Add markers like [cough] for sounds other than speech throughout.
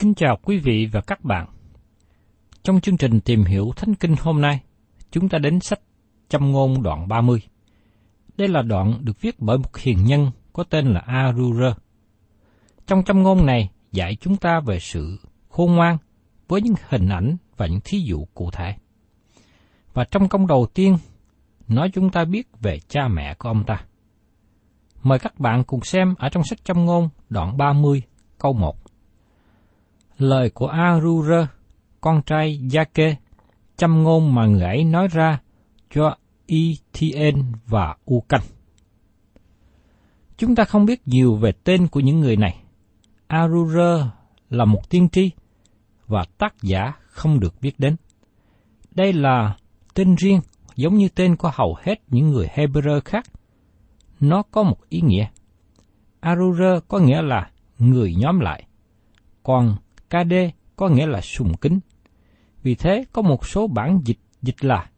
Kính chào quý vị và các bạn. Trong chương trình tìm hiểu Thánh Kinh hôm nay, chúng ta đến sách Châm ngôn đoạn 30. Đây là đoạn được viết bởi một hiền nhân có tên là Arura. Trong châm ngôn này dạy chúng ta về sự khôn ngoan với những hình ảnh và những thí dụ cụ thể. Và trong câu đầu tiên, nói chúng ta biết về cha mẹ của ông ta. Mời các bạn cùng xem ở trong sách châm ngôn đoạn 30 câu 1. Lời của Arura, con trai Yake, châm ngôn mà người ấy nói ra cho Ethien và Ucan. Chúng ta không biết nhiều về tên của những người này. Arura là một tiên tri và tác giả không được biết đến. Đây là tên riêng giống như tên của hầu hết những người Hebrew khác. Nó có một ý nghĩa. Arura có nghĩa là người nhóm lại, còn KD có nghĩa là sùng kính. Vì thế có một số bản dịch dịch là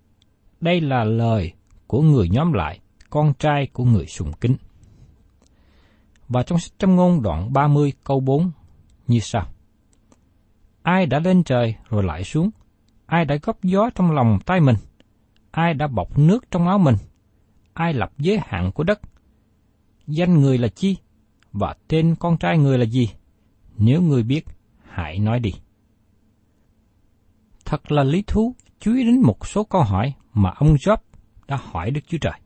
đây là lời của người nhóm lại, con trai của người sùng kính. Và trong sách trăm ngôn đoạn 30 câu 4 như sau. Ai đã lên trời rồi lại xuống? Ai đã góp gió trong lòng tay mình? Ai đã bọc nước trong áo mình? Ai lập giới hạn của đất? Danh người là chi? Và tên con trai người là gì? Nếu người biết, hãy nói đi. Thật là lý thú chú ý đến một số câu hỏi mà ông Job đã hỏi Đức Chúa Trời.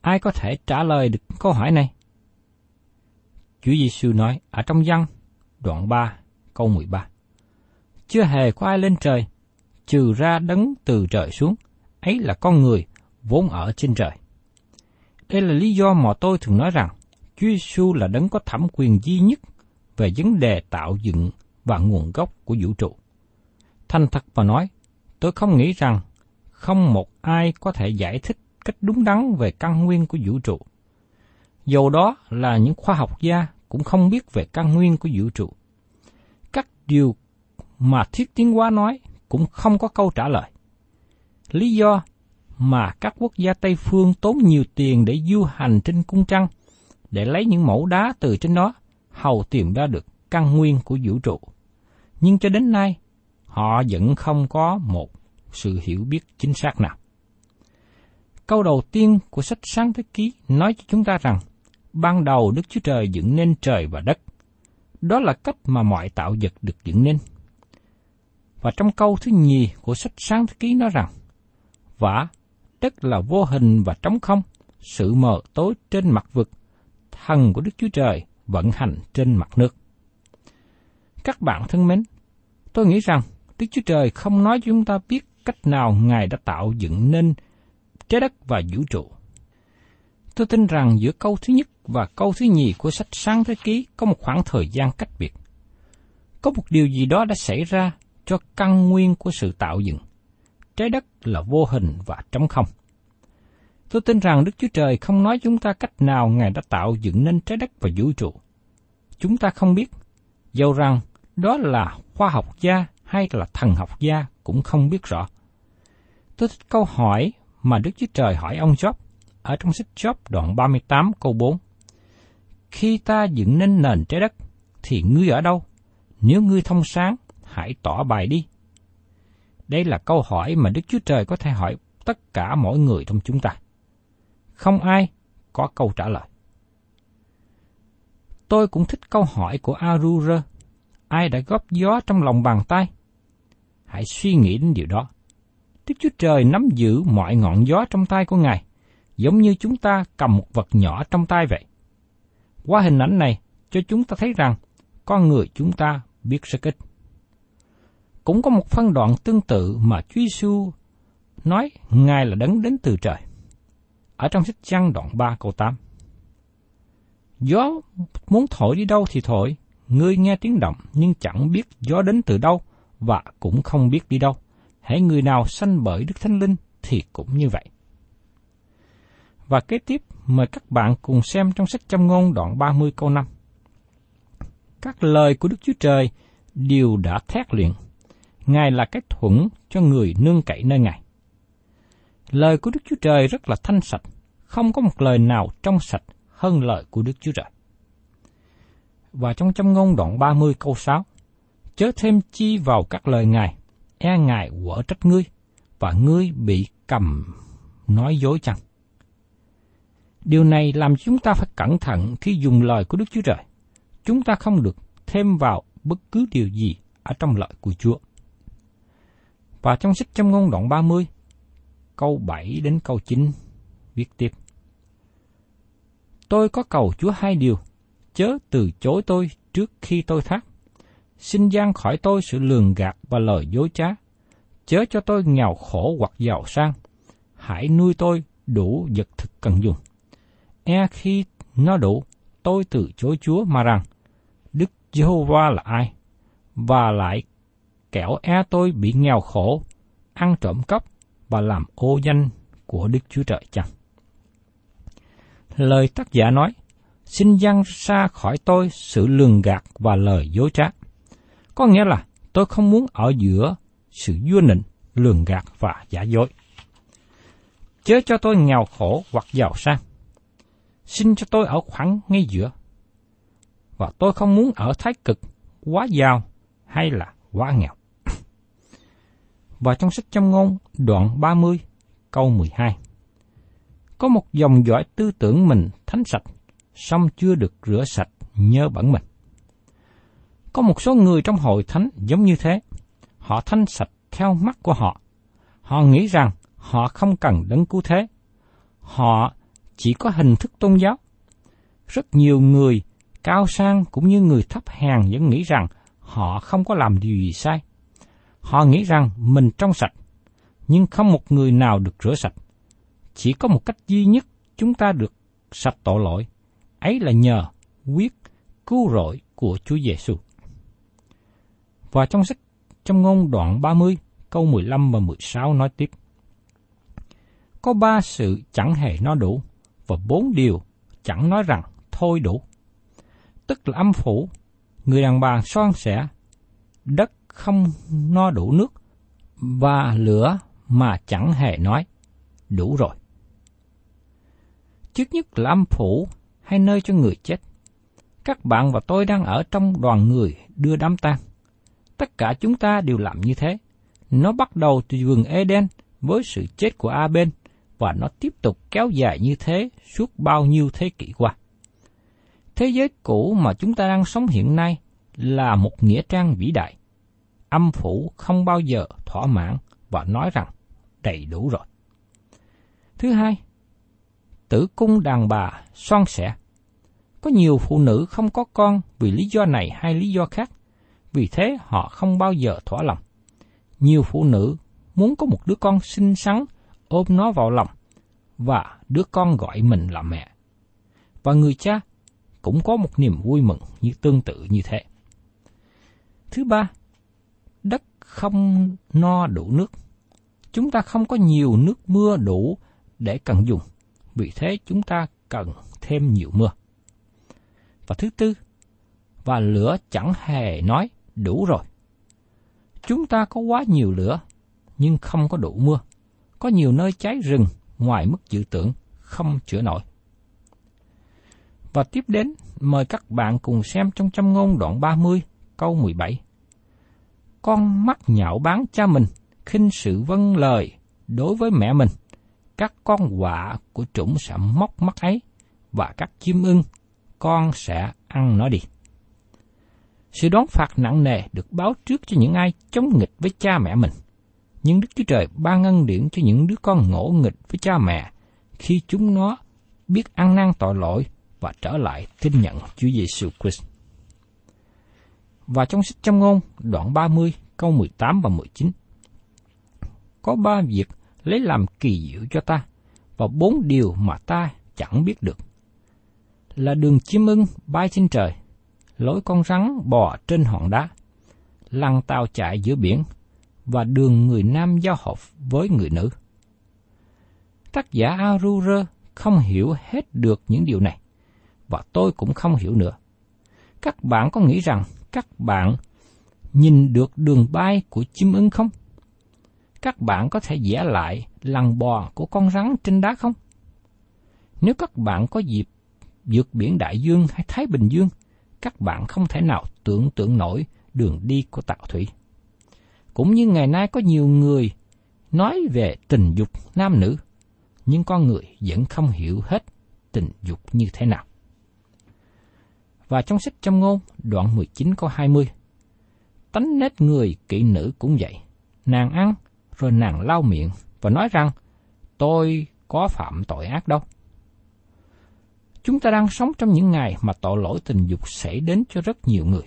Ai có thể trả lời được câu hỏi này? Chúa Giêsu nói ở trong văn đoạn 3 câu 13. Chưa hề có ai lên trời, trừ ra đấng từ trời xuống, ấy là con người vốn ở trên trời. Đây là lý do mà tôi thường nói rằng Chúa Giêsu là đấng có thẩm quyền duy nhất về vấn đề tạo dựng và nguồn gốc của vũ trụ. Thành thật mà nói, tôi không nghĩ rằng không một ai có thể giải thích cách đúng đắn về căn nguyên của vũ trụ. Dù đó là những khoa học gia cũng không biết về căn nguyên của vũ trụ. Các điều mà thuyết tiến hóa nói cũng không có câu trả lời. Lý do mà các quốc gia Tây Phương tốn nhiều tiền để du hành trên cung trăng, để lấy những mẫu đá từ trên đó, hầu tìm ra được căn nguyên của vũ trụ. Nhưng cho đến nay, họ vẫn không có một sự hiểu biết chính xác nào. Câu đầu tiên của sách Sáng Thế Ký nói cho chúng ta rằng, ban đầu Đức Chúa Trời dựng nên trời và đất. Đó là cách mà mọi tạo vật được dựng nên. Và trong câu thứ nhì của sách sáng thế ký nói rằng, Vả, đất là vô hình và trống không, sự mờ tối trên mặt vực, thần của Đức Chúa Trời vận hành trên mặt nước. Các bạn thân mến, tôi nghĩ rằng Đức Chúa Trời không nói cho chúng ta biết cách nào Ngài đã tạo dựng nên trái đất và vũ trụ. Tôi tin rằng giữa câu thứ nhất và câu thứ nhì của sách Sáng Thế Ký có một khoảng thời gian cách biệt. Có một điều gì đó đã xảy ra cho căn nguyên của sự tạo dựng. Trái đất là vô hình và trống không. Tôi tin rằng Đức Chúa Trời không nói chúng ta cách nào Ngài đã tạo dựng nên trái đất và vũ trụ. Chúng ta không biết, dầu rằng đó là khoa học gia hay là thần học gia cũng không biết rõ. Tôi thích câu hỏi mà Đức Chúa Trời hỏi ông Job ở trong sách Job đoạn 38 câu 4. Khi ta dựng nên nền trái đất, thì ngươi ở đâu? Nếu ngươi thông sáng, hãy tỏ bài đi. Đây là câu hỏi mà Đức Chúa Trời có thể hỏi tất cả mọi người trong chúng ta. Không ai có câu trả lời. Tôi cũng thích câu hỏi của Arura. Ai đã góp gió trong lòng bàn tay? Hãy suy nghĩ đến điều đó. Đức Chúa Trời nắm giữ mọi ngọn gió trong tay của Ngài, giống như chúng ta cầm một vật nhỏ trong tay vậy. Qua hình ảnh này, cho chúng ta thấy rằng con người chúng ta biết rất ít. Cũng có một phân đoạn tương tự mà Chúa Giêsu nói Ngài là đấng đến từ trời. Ở trong sách Giăng đoạn 3 câu 8. Gió muốn thổi đi đâu thì thổi, ngươi nghe tiếng động nhưng chẳng biết gió đến từ đâu và cũng không biết đi đâu. Hãy người nào sanh bởi Đức Thánh Linh thì cũng như vậy. Và kế tiếp, mời các bạn cùng xem trong sách châm ngôn đoạn 30 câu 5. Các lời của Đức Chúa Trời đều đã thét luyện. Ngài là cái thuẫn cho người nương cậy nơi Ngài. Lời của Đức Chúa Trời rất là thanh sạch, không có một lời nào trong sạch hơn lời của Đức Chúa Trời. Và trong châm ngôn đoạn 30 câu 6, chớ thêm chi vào các lời Ngài, e Ngài quở trách ngươi, và ngươi bị cầm nói dối chăng. Điều này làm chúng ta phải cẩn thận khi dùng lời của Đức Chúa Trời. Chúng ta không được thêm vào bất cứ điều gì ở trong lời của Chúa. Và trong sách châm ngôn đoạn 30, câu 7 đến câu 9, viết tiếp. Tôi có cầu Chúa hai điều, chớ từ chối tôi trước khi tôi thác. Xin gian khỏi tôi sự lường gạt và lời dối trá. Chớ cho tôi nghèo khổ hoặc giàu sang. Hãy nuôi tôi đủ vật thực cần dùng. E khi nó đủ, tôi từ chối Chúa mà rằng, Đức Giê-hô-va là ai? Và lại kẻo e tôi bị nghèo khổ, ăn trộm cắp và làm ô danh của Đức Chúa Trời chăng? Lời tác giả nói, xin dân xa khỏi tôi sự lường gạt và lời dối trá. Có nghĩa là tôi không muốn ở giữa sự vua nịnh, lường gạt và giả dối. Chớ cho tôi nghèo khổ hoặc giàu sang. Xin cho tôi ở khoảng ngay giữa. Và tôi không muốn ở thái cực, quá giàu hay là quá nghèo. [clears throat] Và trong sách châm ngôn đoạn 30 câu 12 có một dòng dõi tư tưởng mình thánh sạch, song chưa được rửa sạch nhớ bẩn mình. Có một số người trong hội thánh giống như thế. Họ thanh sạch theo mắt của họ. Họ nghĩ rằng họ không cần đấng cứu thế. Họ chỉ có hình thức tôn giáo. Rất nhiều người cao sang cũng như người thấp hèn vẫn nghĩ rằng họ không có làm điều gì sai. Họ nghĩ rằng mình trong sạch, nhưng không một người nào được rửa sạch. Chỉ có một cách duy nhất chúng ta được sạch tội lỗi, ấy là nhờ quyết cứu rỗi của Chúa Giêsu. Và trong sách trong ngôn đoạn 30, câu 15 và 16 nói tiếp. Có ba sự chẳng hề nói đủ, và bốn điều chẳng nói rằng thôi đủ. Tức là âm phủ, người đàn bà son sẻ, đất không no đủ nước, và lửa mà chẳng hề nói, đủ rồi. Trước nhất là âm phủ hay nơi cho người chết. Các bạn và tôi đang ở trong đoàn người đưa đám tang. Tất cả chúng ta đều làm như thế. Nó bắt đầu từ vườn Eden với sự chết của A-bên và nó tiếp tục kéo dài như thế suốt bao nhiêu thế kỷ qua. Thế giới cũ mà chúng ta đang sống hiện nay là một nghĩa trang vĩ đại. âm phủ không bao giờ thỏa mãn và nói rằng đầy đủ rồi. Thứ hai, tử cung đàn bà son sẻ. Có nhiều phụ nữ không có con vì lý do này hay lý do khác, vì thế họ không bao giờ thỏa lòng. Nhiều phụ nữ muốn có một đứa con xinh xắn, ôm nó vào lòng, và đứa con gọi mình là mẹ. Và người cha cũng có một niềm vui mừng như tương tự như thế. Thứ ba, đất không no đủ nước. Chúng ta không có nhiều nước mưa đủ để cần dùng, vì thế chúng ta cần thêm nhiều mưa. Và thứ tư, và lửa chẳng hề nói đủ rồi. Chúng ta có quá nhiều lửa, nhưng không có đủ mưa. Có nhiều nơi cháy rừng ngoài mức dự tưởng, không chữa nổi. Và tiếp đến, mời các bạn cùng xem trong châm ngôn đoạn 30, câu 17. Con mắt nhạo bán cha mình, khinh sự vâng lời đối với mẹ mình. Các con quạ của trũng sẽ móc mắt ấy, và các chim ưng, con sẽ ăn nó đi. Sự đón phạt nặng nề được báo trước cho những ai chống nghịch với cha mẹ mình. Nhưng Đức Chúa Trời ban ân điển cho những đứa con ngỗ nghịch với cha mẹ khi chúng nó biết ăn năn tội lỗi và trở lại tin nhận Chúa Giêsu Christ. Và trong sách châm ngôn đoạn 30 câu 18 và 19 Có ba việc lấy làm kỳ diệu cho ta và bốn điều mà ta chẳng biết được. Là đường chim ưng bay trên trời, lối con rắn bò trên hòn đá, lăng tàu chạy giữa biển và đường người nam giao hợp với người nữ. Tác giả Arura không hiểu hết được những điều này và tôi cũng không hiểu nữa. Các bạn có nghĩ rằng các bạn nhìn được đường bay của chim ưng không? Các bạn có thể vẽ lại lằn bò của con rắn trên đá không? Nếu các bạn có dịp vượt biển Đại Dương hay Thái Bình Dương, các bạn không thể nào tưởng tượng nổi đường đi của tàu thủy. Cũng như ngày nay có nhiều người nói về tình dục nam nữ, nhưng con người vẫn không hiểu hết tình dục như thế nào. Và trong sách châm ngôn, đoạn 19 câu 20, tánh nết người kỵ nữ cũng vậy. Nàng ăn, rồi nàng lau miệng và nói rằng, tôi có phạm tội ác đâu. Chúng ta đang sống trong những ngày mà tội lỗi tình dục xảy đến cho rất nhiều người.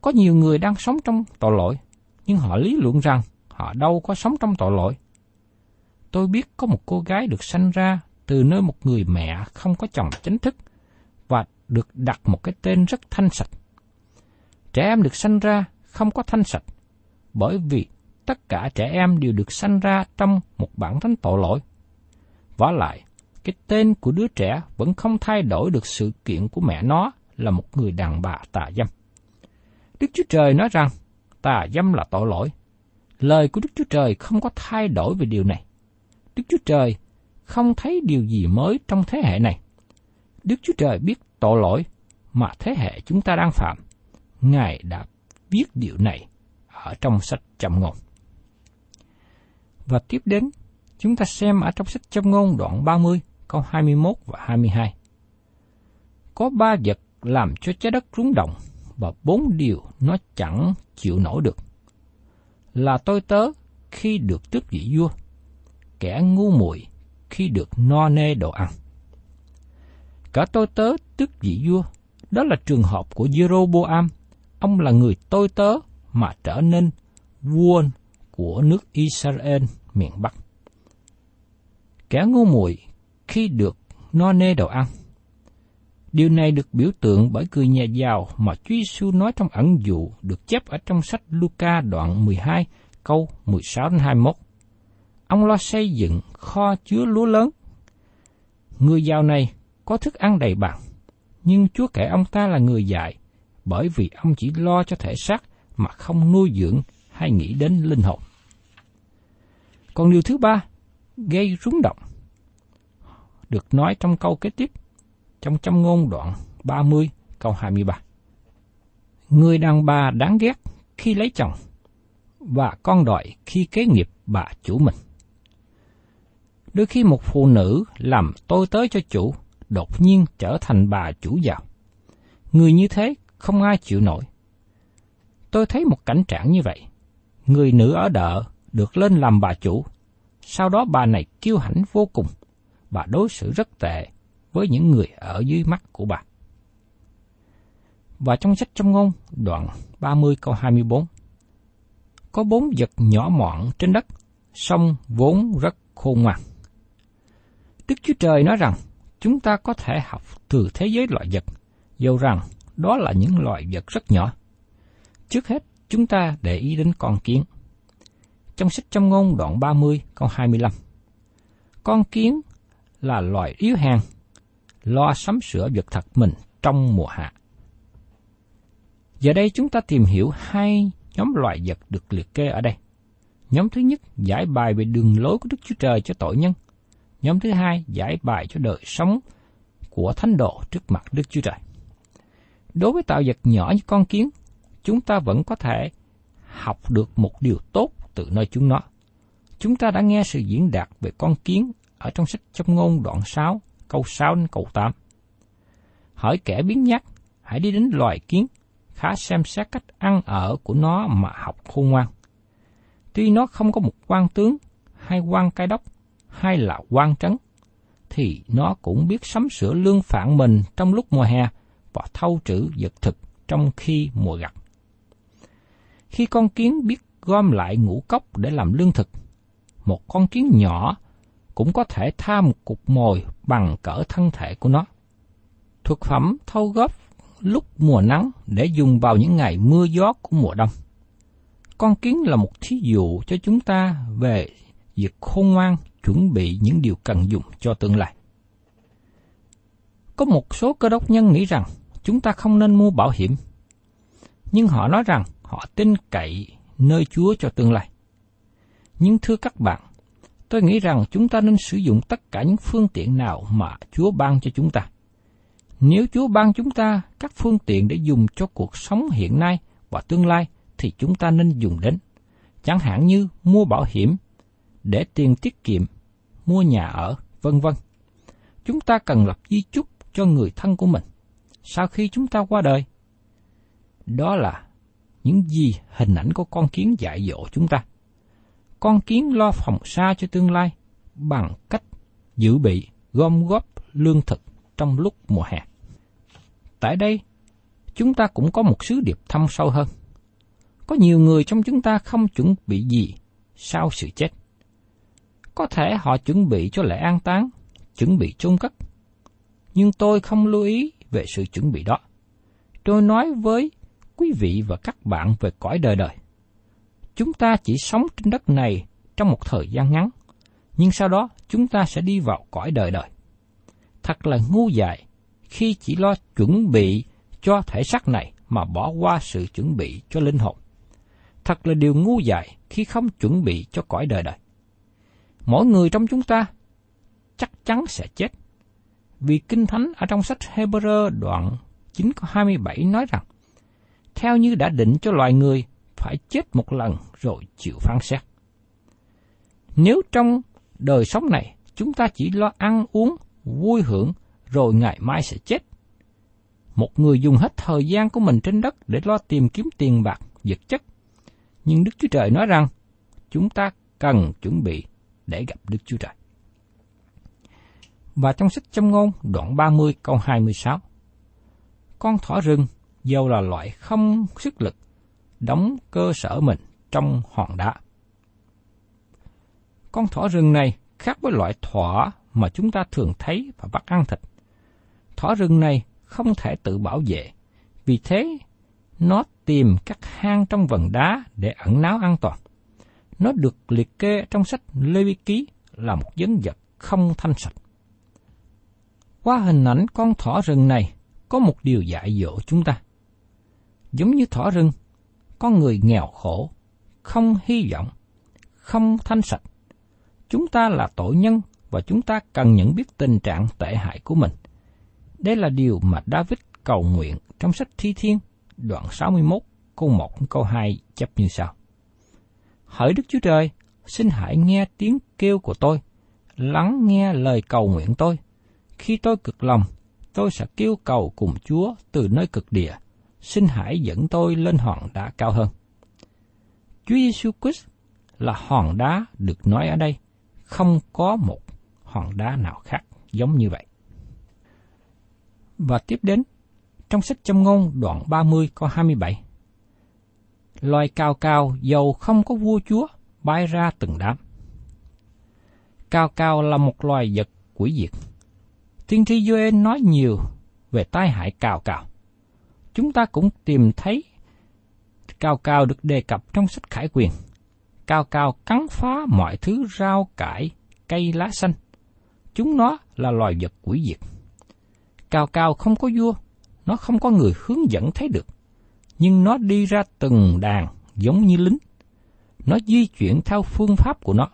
Có nhiều người đang sống trong tội lỗi, nhưng họ lý luận rằng họ đâu có sống trong tội lỗi. Tôi biết có một cô gái được sanh ra từ nơi một người mẹ không có chồng chính thức và được đặt một cái tên rất thanh sạch. Trẻ em được sanh ra không có thanh sạch, bởi vì tất cả trẻ em đều được sanh ra trong một bản thánh tội lỗi. Vả lại, cái tên của đứa trẻ vẫn không thay đổi được sự kiện của mẹ nó là một người đàn bà tà dâm. Đức Chúa Trời nói rằng tà dâm là tội lỗi. Lời của Đức Chúa Trời không có thay đổi về điều này. Đức Chúa Trời không thấy điều gì mới trong thế hệ này. Đức Chúa Trời biết tội lỗi mà thế hệ chúng ta đang phạm. Ngài đã viết điều này ở trong sách chậm ngôn. Và tiếp đến, chúng ta xem ở trong sách châm ngôn đoạn 30, câu 21 và 22. Có ba vật làm cho trái đất rúng động và bốn điều nó chẳng chịu nổi được. Là tôi tớ khi được tước vị vua, kẻ ngu muội khi được no nê đồ ăn. Cả tôi tớ tước vị vua, đó là trường hợp của Jeroboam. Ông là người tôi tớ mà trở nên vua của nước Israel miền Bắc. Kẻ ngu muội khi được no nê đồ ăn. Điều này được biểu tượng bởi người nhà giàu mà Chúa Giêsu nói trong ẩn dụ được chép ở trong sách Luca đoạn 12 câu 16 đến 21. Ông lo xây dựng kho chứa lúa lớn. Người giàu này có thức ăn đầy bằng nhưng Chúa kể ông ta là người dại, bởi vì ông chỉ lo cho thể xác mà không nuôi dưỡng hay nghĩ đến linh hồn. Còn điều thứ ba, gây rúng động, được nói trong câu kế tiếp, trong châm ngôn đoạn 30 câu 23. Người đàn bà đáng ghét khi lấy chồng và con đòi khi kế nghiệp bà chủ mình. Đôi khi một phụ nữ làm tôi tới cho chủ đột nhiên trở thành bà chủ giàu. Người như thế không ai chịu nổi. Tôi thấy một cảnh trạng như vậy. Người nữ ở đợ được lên làm bà chủ. Sau đó bà này kiêu hãnh vô cùng. Bà đối xử rất tệ với những người ở dưới mắt của bà. Và trong sách trong ngôn, đoạn 30 câu 24, có bốn vật nhỏ mọn trên đất, sông vốn rất khôn ngoan. Đức Chúa Trời nói rằng, chúng ta có thể học từ thế giới loại vật, dầu rằng đó là những loại vật rất nhỏ. Trước hết, chúng ta để ý đến con kiến. Trong sách trong ngôn đoạn 30 câu 25, con kiến là loài yếu hèn, lo sắm sửa vật thật mình trong mùa hạ. Giờ đây chúng ta tìm hiểu hai nhóm loài vật được liệt kê ở đây. Nhóm thứ nhất giải bài về đường lối của Đức Chúa Trời cho tội nhân. Nhóm thứ hai giải bài cho đời sống của thánh độ trước mặt Đức Chúa Trời. Đối với tạo vật nhỏ như con kiến, chúng ta vẫn có thể học được một điều tốt từ nơi chúng nó. Chúng ta đã nghe sự diễn đạt về con kiến ở trong sách trong ngôn đoạn 6, câu 6 đến câu 8. Hỏi kẻ biến nhắc, hãy đi đến loài kiến, khá xem xét cách ăn ở của nó mà học khôn ngoan. Tuy nó không có một quan tướng, hay quan cai đốc, hay là quan trấn, thì nó cũng biết sắm sửa lương phản mình trong lúc mùa hè và thâu trữ vật thực trong khi mùa gặt. Khi con kiến biết gom lại ngũ cốc để làm lương thực, một con kiến nhỏ cũng có thể tha một cục mồi bằng cỡ thân thể của nó. Thực phẩm thâu góp lúc mùa nắng để dùng vào những ngày mưa gió của mùa đông. Con kiến là một thí dụ cho chúng ta về việc khôn ngoan chuẩn bị những điều cần dùng cho tương lai. Có một số cơ đốc nhân nghĩ rằng chúng ta không nên mua bảo hiểm, nhưng họ nói rằng họ tin cậy nơi Chúa cho tương lai. Nhưng thưa các bạn, tôi nghĩ rằng chúng ta nên sử dụng tất cả những phương tiện nào mà Chúa ban cho chúng ta. Nếu Chúa ban chúng ta các phương tiện để dùng cho cuộc sống hiện nay và tương lai, thì chúng ta nên dùng đến. Chẳng hạn như mua bảo hiểm, để tiền tiết kiệm, mua nhà ở, vân vân. Chúng ta cần lập di chúc cho người thân của mình sau khi chúng ta qua đời. Đó là những gì hình ảnh của con kiến dạy dỗ chúng ta. Con kiến lo phòng xa cho tương lai bằng cách dự bị gom góp lương thực trong lúc mùa hè. Tại đây, chúng ta cũng có một sứ điệp thâm sâu hơn. Có nhiều người trong chúng ta không chuẩn bị gì sau sự chết. Có thể họ chuẩn bị cho lễ an táng, chuẩn bị chôn cất. Nhưng tôi không lưu ý về sự chuẩn bị đó. Tôi nói với quý vị và các bạn về cõi đời đời. Chúng ta chỉ sống trên đất này trong một thời gian ngắn, nhưng sau đó chúng ta sẽ đi vào cõi đời đời. Thật là ngu dại khi chỉ lo chuẩn bị cho thể xác này mà bỏ qua sự chuẩn bị cho linh hồn. Thật là điều ngu dại khi không chuẩn bị cho cõi đời đời. Mỗi người trong chúng ta chắc chắn sẽ chết. Vì Kinh Thánh ở trong sách Hebrew đoạn 9 có 27 nói rằng, theo như đã định cho loài người, phải chết một lần rồi chịu phán xét. Nếu trong đời sống này chúng ta chỉ lo ăn uống, vui hưởng rồi ngày mai sẽ chết. Một người dùng hết thời gian của mình trên đất để lo tìm kiếm tiền bạc, vật chất. Nhưng Đức Chúa Trời nói rằng, chúng ta cần chuẩn bị để gặp Đức Chúa Trời. Và trong sách châm ngôn đoạn 30 câu 26, Con thỏ rừng dầu là loại không sức lực, đóng cơ sở mình trong hòn đá. Con thỏ rừng này khác với loại thỏ mà chúng ta thường thấy và bắt ăn thịt. Thỏ rừng này không thể tự bảo vệ, vì thế nó tìm các hang trong vần đá để ẩn náu an toàn. Nó được liệt kê trong sách Lê Vi Ký là một dân vật không thanh sạch. Qua hình ảnh con thỏ rừng này có một điều dạy dỗ chúng ta. Giống như thỏ rừng, con người nghèo khổ, không hy vọng, không thanh sạch. Chúng ta là tội nhân và chúng ta cần nhận biết tình trạng tệ hại của mình. Đây là điều mà David cầu nguyện trong sách Thi Thiên, đoạn 61, câu 1, câu 2 chấp như sau. Hỡi Đức Chúa Trời, xin hãy nghe tiếng kêu của tôi, lắng nghe lời cầu nguyện tôi. Khi tôi cực lòng, tôi sẽ kêu cầu cùng Chúa từ nơi cực địa, xin hãy dẫn tôi lên hòn đá cao hơn. Chúa Giêsu Christ là hòn đá được nói ở đây, không có một hòn đá nào khác giống như vậy. Và tiếp đến, trong sách châm ngôn đoạn 30 câu 27. Loài cao cao dầu không có vua chúa, bay ra từng đám. Cao cao là một loài vật quỷ diệt. Tiên tri Joel nói nhiều về tai hại cao cao. Chúng ta cũng tìm thấy cao cao được đề cập trong sách khải quyền. Cao cao cắn phá mọi thứ rau cải, cây lá xanh. Chúng nó là loài vật quỷ diệt. Cao cao không có vua, nó không có người hướng dẫn thấy được. Nhưng nó đi ra từng đàn giống như lính. Nó di chuyển theo phương pháp của nó.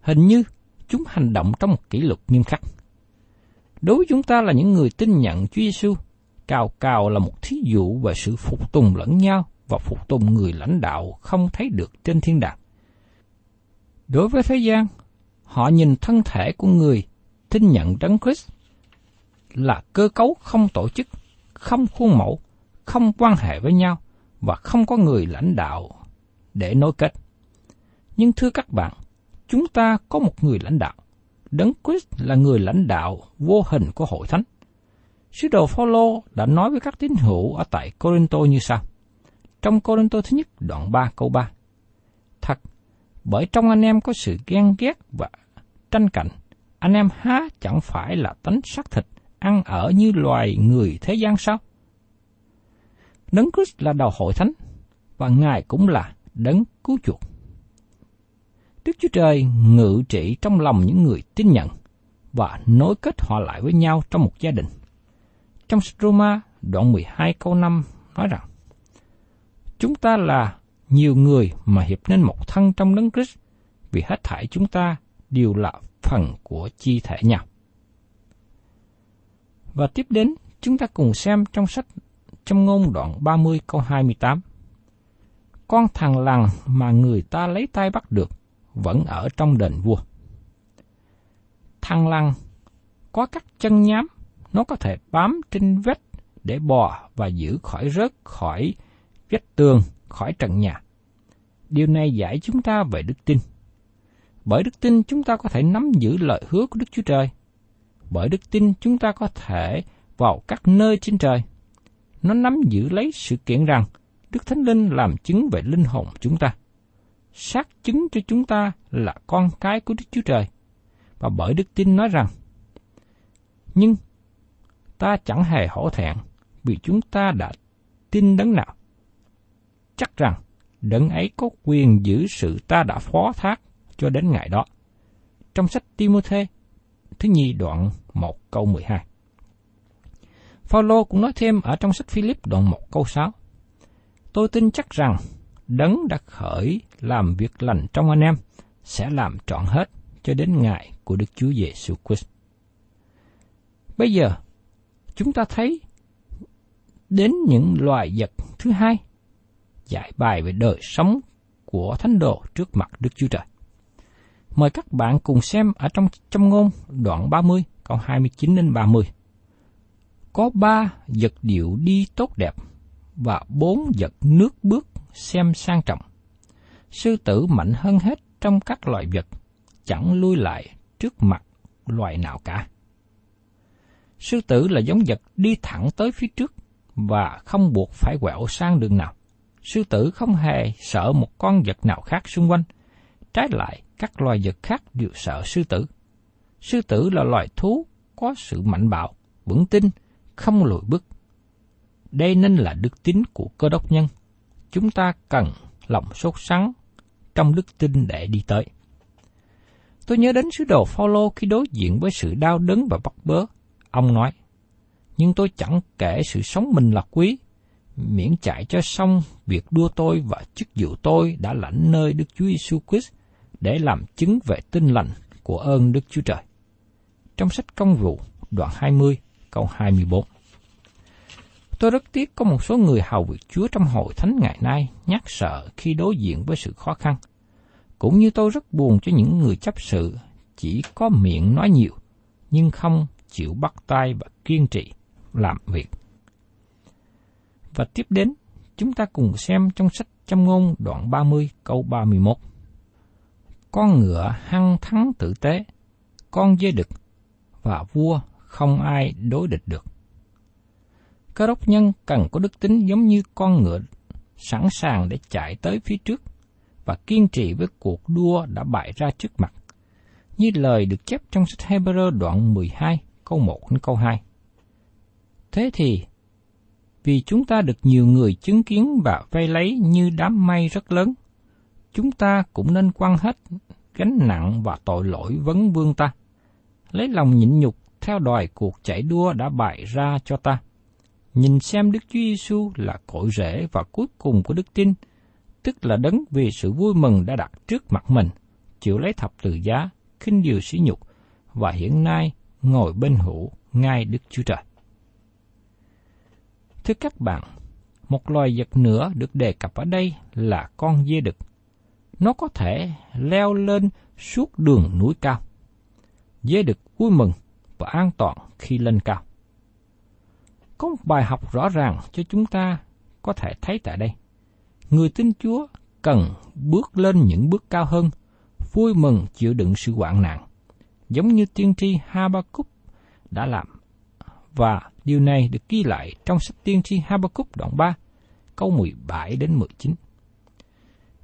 Hình như chúng hành động trong một kỷ luật nghiêm khắc. Đối với chúng ta là những người tin nhận Chúa Giêsu, cao cao là một thí dụ về sự phục tùng lẫn nhau và phục tùng người lãnh đạo không thấy được trên thiên đàng. Đối với thế gian, họ nhìn thân thể của người tin nhận Đấng Christ là cơ cấu không tổ chức, không khuôn mẫu, không quan hệ với nhau và không có người lãnh đạo để nối kết. Nhưng thưa các bạn, chúng ta có một người lãnh đạo. Đấng Christ là người lãnh đạo vô hình của hội thánh. Sứ đồ Phaolô đã nói với các tín hữu ở tại Corinto như sau. Trong Corinto thứ nhất đoạn 3 câu 3. Thật, bởi trong anh em có sự ghen ghét và tranh cạnh, anh em há chẳng phải là tánh xác thịt, ăn ở như loài người thế gian sao? Đấng Christ là đầu hội thánh, và Ngài cũng là đấng cứu chuộc. Đức Chúa Trời ngự trị trong lòng những người tin nhận và nối kết họ lại với nhau trong một gia đình. Trong Roma đoạn 12 câu 5 nói rằng, Chúng ta là nhiều người mà hiệp nên một thân trong đấng Christ, vì hết thảy chúng ta đều là phần của chi thể nhau. Và tiếp đến, chúng ta cùng xem trong sách trong ngôn đoạn 30 câu 28. Con thằng lằn mà người ta lấy tay bắt được vẫn ở trong đền vua. Thằng lằn có các chân nhám, nó có thể bám trên vách để bò và giữ khỏi rớt khỏi vách tường, khỏi trần nhà. Điều này giải chúng ta về đức tin. Bởi đức tin chúng ta có thể nắm giữ lời hứa của Đức Chúa Trời. Bởi đức tin chúng ta có thể vào các nơi trên trời. Nó nắm giữ lấy sự kiện rằng Đức Thánh Linh làm chứng về linh hồn chúng ta. Xác chứng cho chúng ta là con cái của Đức Chúa Trời. Và bởi đức tin nói rằng, nhưng ta chẳng hề hổ thẹn vì chúng ta đã tin đấng nào. Chắc rằng đấng ấy có quyền giữ sự ta đã phó thác cho đến ngày đó. Trong sách Timôthê thứ nhì đoạn 1 câu 12. Phaolô cũng nói thêm ở trong sách Philip đoạn 1 câu 6. Tôi tin chắc rằng đấng đã khởi làm việc lành trong anh em sẽ làm trọn hết cho đến ngày của Đức Chúa Giêsu Christ. Bây giờ, chúng ta thấy đến những loài vật thứ hai, giải bài về đời sống của thánh đồ trước mặt Đức Chúa Trời. Mời các bạn cùng xem ở trong trong ngôn đoạn 30 câu 29 đến 30. Có ba vật điệu đi tốt đẹp và bốn vật nước bước xem sang trọng. Sư tử mạnh hơn hết trong các loài vật, chẳng lui lại trước mặt loài nào cả. Sư tử là giống vật đi thẳng tới phía trước và không buộc phải quẹo sang đường nào. Sư tử không hề sợ một con vật nào khác xung quanh. Trái lại, các loài vật khác đều sợ sư tử. Sư tử là loài thú có sự mạnh bạo, vững tin, không lùi bước. Đây nên là đức tính của cơ đốc nhân. Chúng ta cần lòng sốt sắng trong đức tin để đi tới. Tôi nhớ đến sứ đồ Phaolô khi đối diện với sự đau đớn và bắt bớ. Ông nói, nhưng tôi chẳng kể sự sống mình là quý, miễn chạy cho xong việc đua tôi và chức vụ tôi đã lãnh nơi Đức Chúa Giêsu Christ để làm chứng về tinh lành của ơn Đức Chúa Trời. Trong sách công vụ, đoạn 20, câu 24. Tôi rất tiếc có một số người hầu việc Chúa trong hội thánh ngày nay nhát sợ khi đối diện với sự khó khăn. Cũng như tôi rất buồn cho những người chấp sự chỉ có miệng nói nhiều, nhưng không chịu bắt tay và kiên trì làm việc. Và tiếp đến, chúng ta cùng xem trong sách Châm ngôn đoạn 30 câu 31. Con ngựa hăng thắng tử tế, con dê đực, và vua không ai đối địch được. Cơ đốc nhân cần có đức tính giống như con ngựa sẵn sàng để chạy tới phía trước và kiên trì với cuộc đua đã bại ra trước mặt. Như lời được chép trong sách Hebrew đoạn 12 câu 1 đến câu 2. Thế thì, vì chúng ta được nhiều người chứng kiến và vây lấy như đám mây rất lớn, chúng ta cũng nên quăng hết gánh nặng và tội lỗi vấn vương ta, lấy lòng nhịn nhục theo đòi cuộc chạy đua đã bại ra cho ta. Nhìn xem Đức Chúa Giêsu là cội rễ và cuối cùng của đức tin, tức là đấng vì sự vui mừng đã đặt trước mặt mình, chịu lấy thập tự giá, khinh điều sỉ nhục, và hiện nay ngồi bên hữu ngay Đức Chúa Trời. Thưa các bạn, một loài vật nữa được đề cập ở đây là con dê đực. Nó có thể leo lên suốt đường núi cao. Dê đực vui mừng và an toàn khi lên cao. Có một bài học rõ ràng cho chúng ta có thể thấy tại đây. Người tin Chúa cần bước lên những bước cao hơn, vui mừng chịu đựng sự hoạn nạn, giống như tiên tri Habakkuk đã làm. Và điều này được ghi lại trong sách tiên tri Habakkuk đoạn 3, câu 17 đến 19.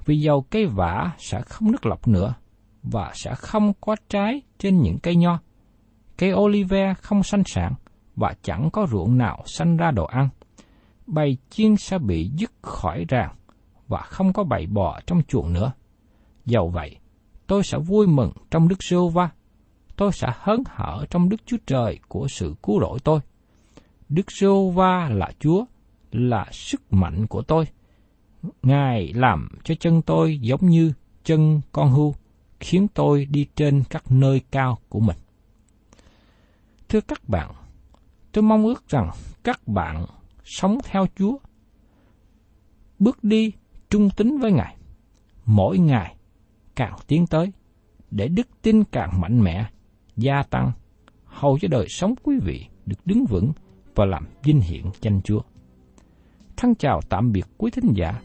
Vì dầu cây vả sẽ không nứt lọc nữa, và sẽ không có trái trên những cây nho. Cây olive không xanh sản, và chẳng có ruộng nào sanh ra đồ ăn. Bầy chiên sẽ bị dứt khỏi ràng, và không có bầy bò trong chuồng nữa. Dầu vậy, tôi sẽ vui mừng trong Đức giê va tôi sẽ hớn hở trong Đức Chúa Trời của sự cứu rỗi tôi. Đức giê va là Chúa, là sức mạnh của tôi. Ngài làm cho chân tôi giống như chân con hưu, khiến tôi đi trên các nơi cao của mình. Thưa các bạn, tôi mong ước rằng các bạn sống theo Chúa, bước đi trung tín với Ngài, mỗi ngày càng tiến tới, để đức tin càng mạnh mẽ, gia tăng, hầu cho đời sống quý vị được đứng vững và làm vinh hiển danh Chúa. Thân chào tạm biệt quý thính giả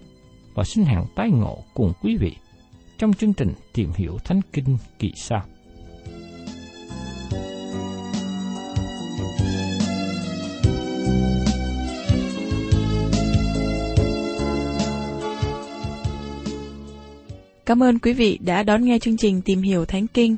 và xin hẹn tái ngộ cùng quý vị trong chương trình tìm hiểu Thánh Kinh kỳ sau. Cảm ơn quý vị đã đón nghe chương trình Tìm hiểu Thánh Kinh.